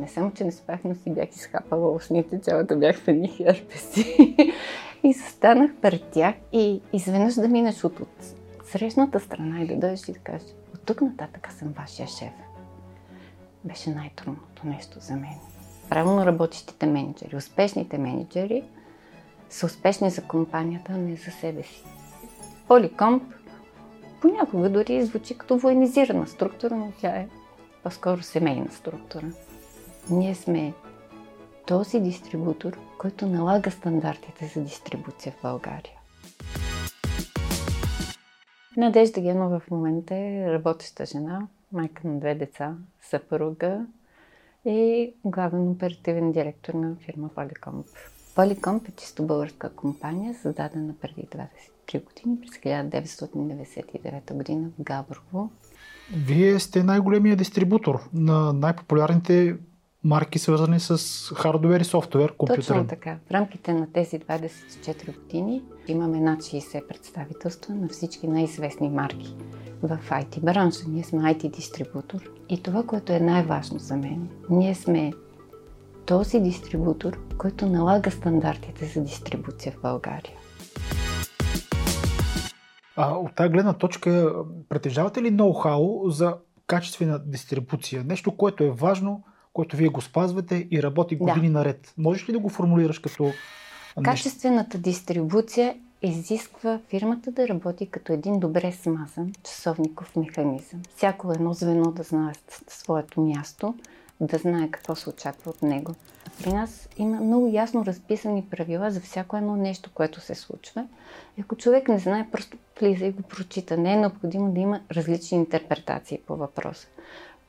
Не само, че не спах, но си бях изхапала устните, цялата бях в едни херпеси. и застанах пред тях и изведнъж да минеш от, от срещната страна и да дойдеш и да кажеш, от тук нататък съм вашия шеф. Беше най-трудното нещо за мен. Правилно работещите менеджери, успешните менеджери са успешни за компанията, а не за себе си. Поликомп понякога дори звучи като военизирана структура, но тя е по-скоро семейна структура. Ние сме този дистрибутор, който налага стандартите за дистрибуция в България. Надежда Генова в момента е работеща жена, майка на две деца, съпруга и главен оперативен директор на фирма Поликомп. Поликомп е чисто българска компания, създадена преди 23 години, през 1999 година в Габрово. Вие сте най-големия дистрибутор на най-популярните марки, свързани с хардвер и софтуер, компютър. Точно така. В рамките на тези 24 години имаме над 60 представителства на всички най-известни марки в IT бранша. Ние сме IT дистрибутор и това, което е най-важно за мен, ние сме този дистрибутор, който налага стандартите за дистрибуция в България. А от тази гледна точка, притежавате ли ноу-хау за качествена дистрибуция? Нещо, което е важно, което вие го спазвате и работи години да. наред. Можеш ли да го формулираш като Качествената дистрибуция изисква фирмата да работи като един добре смазан часовников механизъм. Всяко едно звено да знае своето място, да знае какво се очаква от него. При нас има много ясно разписани правила за всяко едно нещо, което се случва. И ако човек не знае, просто влиза и го прочита. Не е необходимо да има различни интерпретации по въпроса.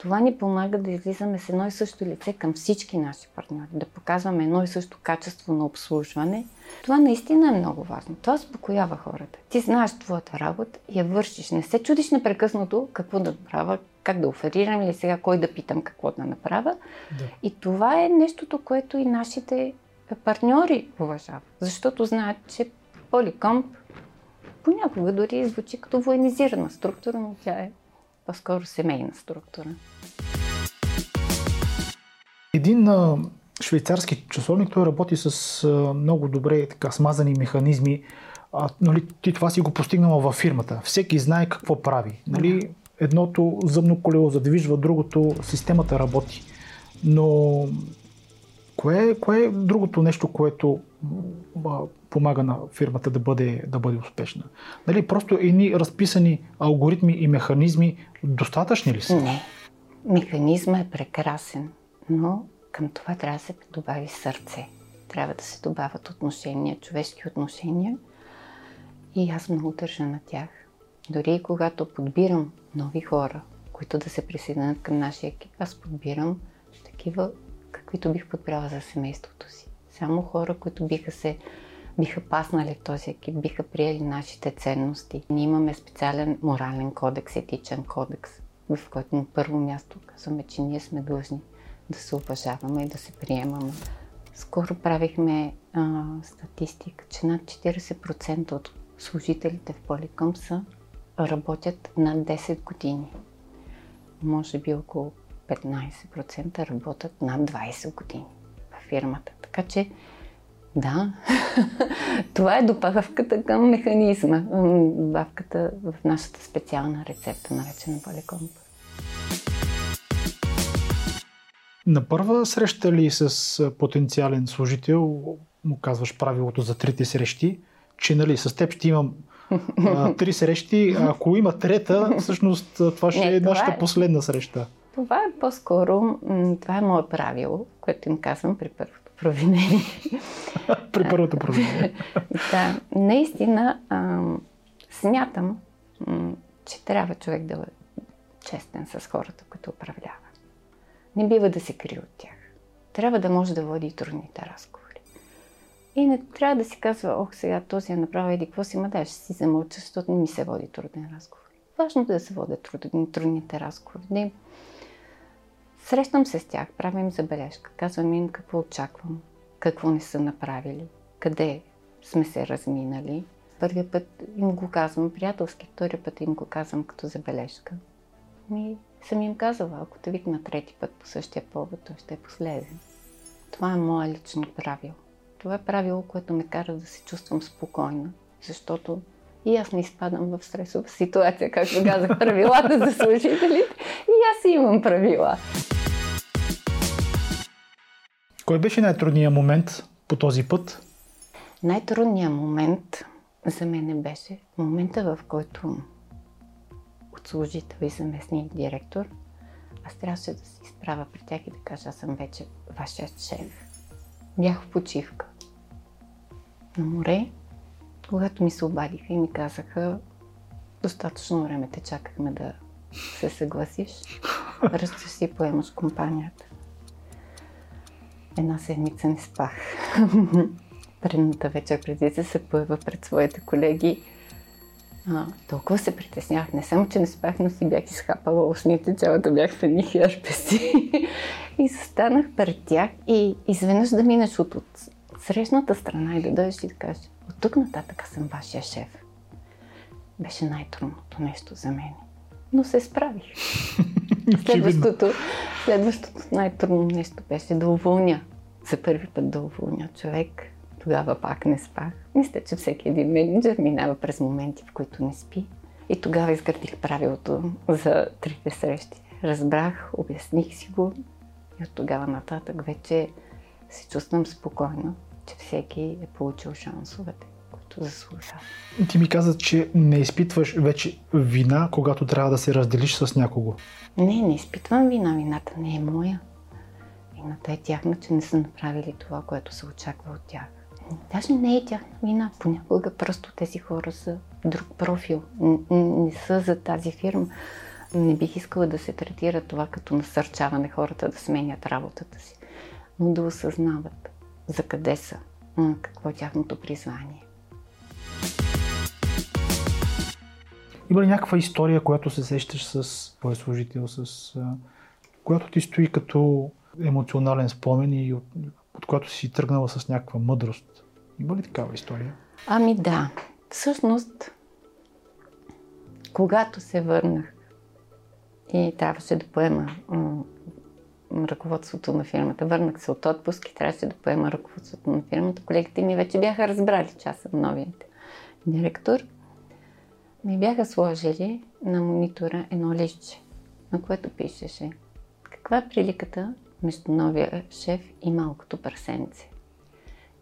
Това ни помага да излизаме с едно и също лице към всички наши партньори, да показваме едно и също качество на обслужване. Това наистина е много важно. Това успокоява хората. Ти знаеш твоята работа и я вършиш. Не се чудиш непрекъснато какво да правя, как да оферирам или сега кой да питам какво да направя. Да. И това е нещото, което и нашите партньори уважават. Защото знаят, че Поликомп понякога дори звучи като военизирана структура, но тя е по-скоро семейна структура. Един а, швейцарски часовник, той работи с а, много добре така смазани механизми. А, нали, ти това си го постигнала във фирмата. Всеки знае какво прави. Нали? Едното зъбно колело задвижва, другото системата работи. Но кое, кое е другото нещо, което помага на фирмата да бъде, да бъде успешна. Нали, просто едни разписани алгоритми и механизми достатъчни ли са? Не. Механизма е прекрасен, но към това трябва да се добави сърце. Трябва да се добавят отношения, човешки отношения и аз много държа на тях. Дори и когато подбирам нови хора, които да се присъединят към нашия екип, аз подбирам такива, каквито бих подбрала за семейството си. Само хора, които биха се биха паснали в този екип, биха приели нашите ценности. Ние имаме специален морален кодекс, етичен кодекс, в който на първо място казваме, че ние сме длъжни да се уважаваме и да се приемаме. Скоро правихме а, статистика, че над 40% от служителите в Поликом са работят над 10 години. Може би около 15% работят над 20 години в фирмата. Така че да, това е добавката към механизма, добавката в нашата специална рецепта, наречена Поликомп. На първа среща ли с потенциален служител му казваш правилото за трите срещи, че нали, с теб ще имам а, три срещи, а ако има трета, всъщност това ще Не, е нашата е... последна среща. Това е по-скоро, това е мое правило, което им казвам при първо провинение. При първото провинение. да, наистина а, смятам, че трябва човек да е честен с хората, които управлява. Не бива да се крие от тях. Трябва да може да води трудните разговори. И не трябва да си казва, ох, сега този е направил еди какво си, ма да, ще си замълча, защото не ми се води труден разговор. Важно да се водят трудни, трудните разговори. Да им Срещам се с тях, правим забележка, казвам им какво очаквам, какво не са направили, къде сме се разминали. Първият път им го казвам приятелски, втория път им го казвам като забележка. ми съм им казала, ако те викна трети път по същия повод, той ще е последен. Това е мое лично правило. Това е правило, което ме кара да се чувствам спокойна, защото и аз не изпадам в стресова ситуация, както казах, правилата за служителите. И аз имам правила. Кой беше най-трудният момент по този път? Най-трудният момент за мен беше момента, в който от служител и заместник директор, аз трябваше да се изправя при тях и да кажа, аз съм вече вашия шеф. Бях в почивка на море, когато ми се обадиха и ми казаха, достатъчно време те чакахме да се съгласиш, връщаш си поемаш компанията. Една седмица не спах. Предната вечер, преди да се поява пред своите колеги, а, толкова се притеснявах. Не само, че не спах, но си бях изхапала устните, цялата бях в едни херпеси. и застанах пред тях и изведнъж да минеш от, от срещната страна и да дойдеш и да кажеш, тук нататък съм вашия шеф. Беше най-трудното нещо за мен. Но се справих. Следващото, следващото най-трудно нещо беше да уволня. За първи път да уволня човек. Тогава пак не спах. Мисля, че всеки един менеджер минава през моменти, в които не спи. И тогава изградих правилото за трите срещи. Разбрах, обясних си го и от тогава нататък вече се чувствам спокойно, че всеки е получил шансовете, които заслужава. Ти ми каза, че не изпитваш вече вина, когато трябва да се разделиш с някого. Не, не изпитвам вина. Вината не е моя. Вината е тяхна, че не са направили това, което се очаква от тях. Даже не е тяхна вина. Понякога просто тези хора са друг профил. Не са за тази фирма. Не бих искала да се третира това като насърчаване хората да сменят работата си, но да осъзнават за къде са, какво е тяхното призвание. Има ли някаква история, която се сещаш с твой служител, с, която ти стои като емоционален спомен и от, от която си тръгнала с някаква мъдрост? Има ли такава история? Ами да. Всъщност, когато се върнах и трябваше да поема ръководството на фирмата. Върнах се от отпуск и трябваше да поема ръководството на фирмата. Колегите ми вече бяха разбрали, че аз съм новият директор. Ми бяха сложили на монитора едно листче, на което пишеше каква е приликата между новия шеф и малкото прасенце.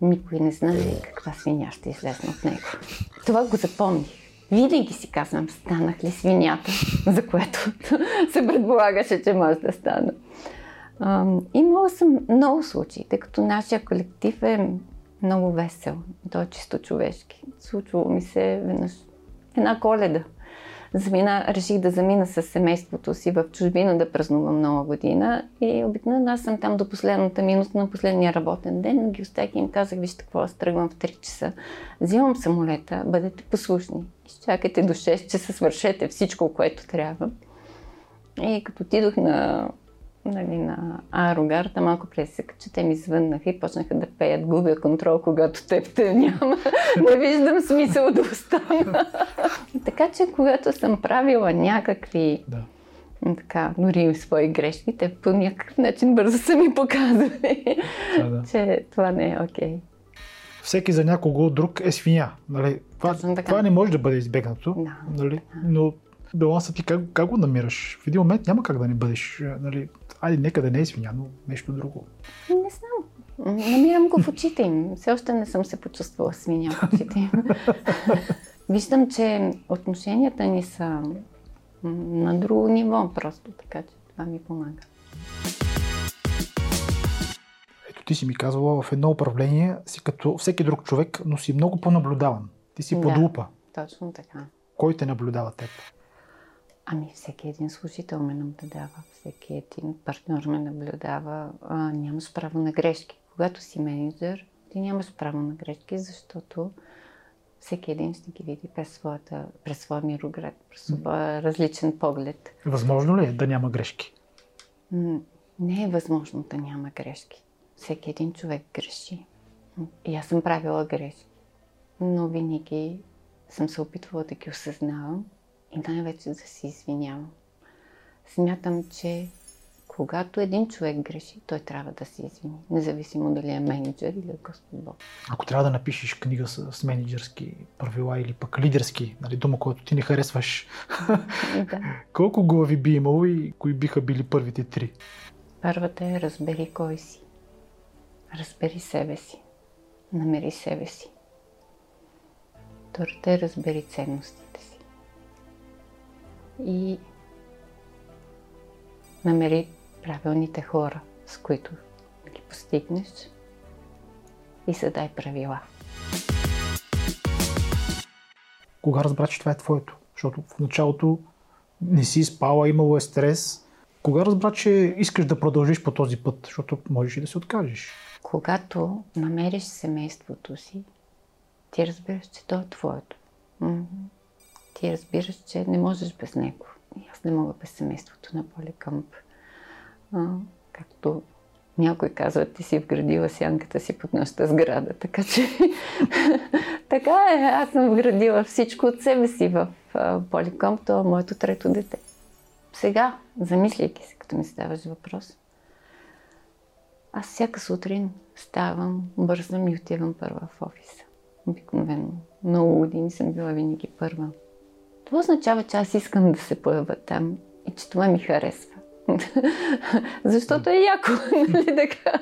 Никой не знае каква свиня ще излезне от него. Това го запомних. Винаги си казвам, станах ли свинята, за което се предполагаше, че може да стана. Имала съм много случаи, тъй като нашия колектив е много весел. Той е чисто човешки. Случвало ми се веднъж една коледа. Замина, реших да замина с семейството си в чужбина да празнувам нова година и обикновено аз съм там до последната минута на последния работен ден, ги оставих и им казах, вижте какво, аз тръгвам в 3 часа. Взимам самолета, бъдете послушни. Изчакайте до 6 часа, свършете всичко, което трябва. И като отидох на нали, на аерогарта, малко преди се че те ми звъннаха и почнаха да пеят губя контрол, когато теб те няма. Не виждам смисъл да остана. така че, когато съм правила някакви да. така, дори свои грешки, те по някакъв начин бързо са ми показали, да, да. че това не е окей. Okay. Всеки за някого друг е свиня. Нали? Това, това не може да бъде избегнато. Да. Нали? Но балансът ти как, как го намираш? В един момент няма как да не бъдеш, нали, айде, нека да не е свиня, но нещо друго. Не знам. Намирам го в очите им. Все още не съм се почувствала свиня в очите им. Виждам, че отношенията ни са на друго ниво просто, така че това ми помага. Ето ти си ми казвала, в едно управление си като всеки друг човек, но си много по-наблюдаван. Ти си под лупа. Точно така. Кой те наблюдава теб? Ами всеки един служител ме наблюдава, всеки един партньор ме наблюдава. А, нямаш право на грешки. Когато си менеджер, ти нямаш право на грешки, защото всеки един ще ги види през, своята, през своя мироград, през своя различен поглед. Възможно ли е да няма грешки? Не е възможно да няма грешки. Всеки един човек греши. И аз съм правила грешки. Но винаги съм се опитвала да ги осъзнавам и най-вече да се извинявам. смятам, че когато един човек греши, той трябва да се извини, независимо дали е менеджер или е Господ Бог. Ако трябва да напишеш книга с, с менеджерски правила или пък лидерски, нали, дума, който ти не харесваш, да. колко глави би имало и кои биха били първите три? Първата е разбери кой си. Разбери себе си. Намери себе си. Втората е разбери ценностите си. И намери правилните хора, с които ги постигнеш и задай правила. Кога разбра, че това е твоето? Защото в началото не си спала, имало е стрес. Кога разбра, че искаш да продължиш по този път? Защото можеш и да се откажеш. Когато намериш семейството си, ти разбираш, че то е твоето. Ти разбираш, че не можеш без него. И аз не мога без семейството на Поликъмп. А, както някой казва, ти си вградила сянката си под нашата сграда. Така че, така е, аз съм вградила всичко от себе си в Поликомп, то е моето трето дете. Сега, замисляйки се, като ми ставаш въпрос, аз всяка сутрин ставам, бързам и отивам първа в офиса. Обикновено. Много години съм била винаги първа. Това означава, че аз искам да се появя там и че това ми харесва. Защото е яко, нали така?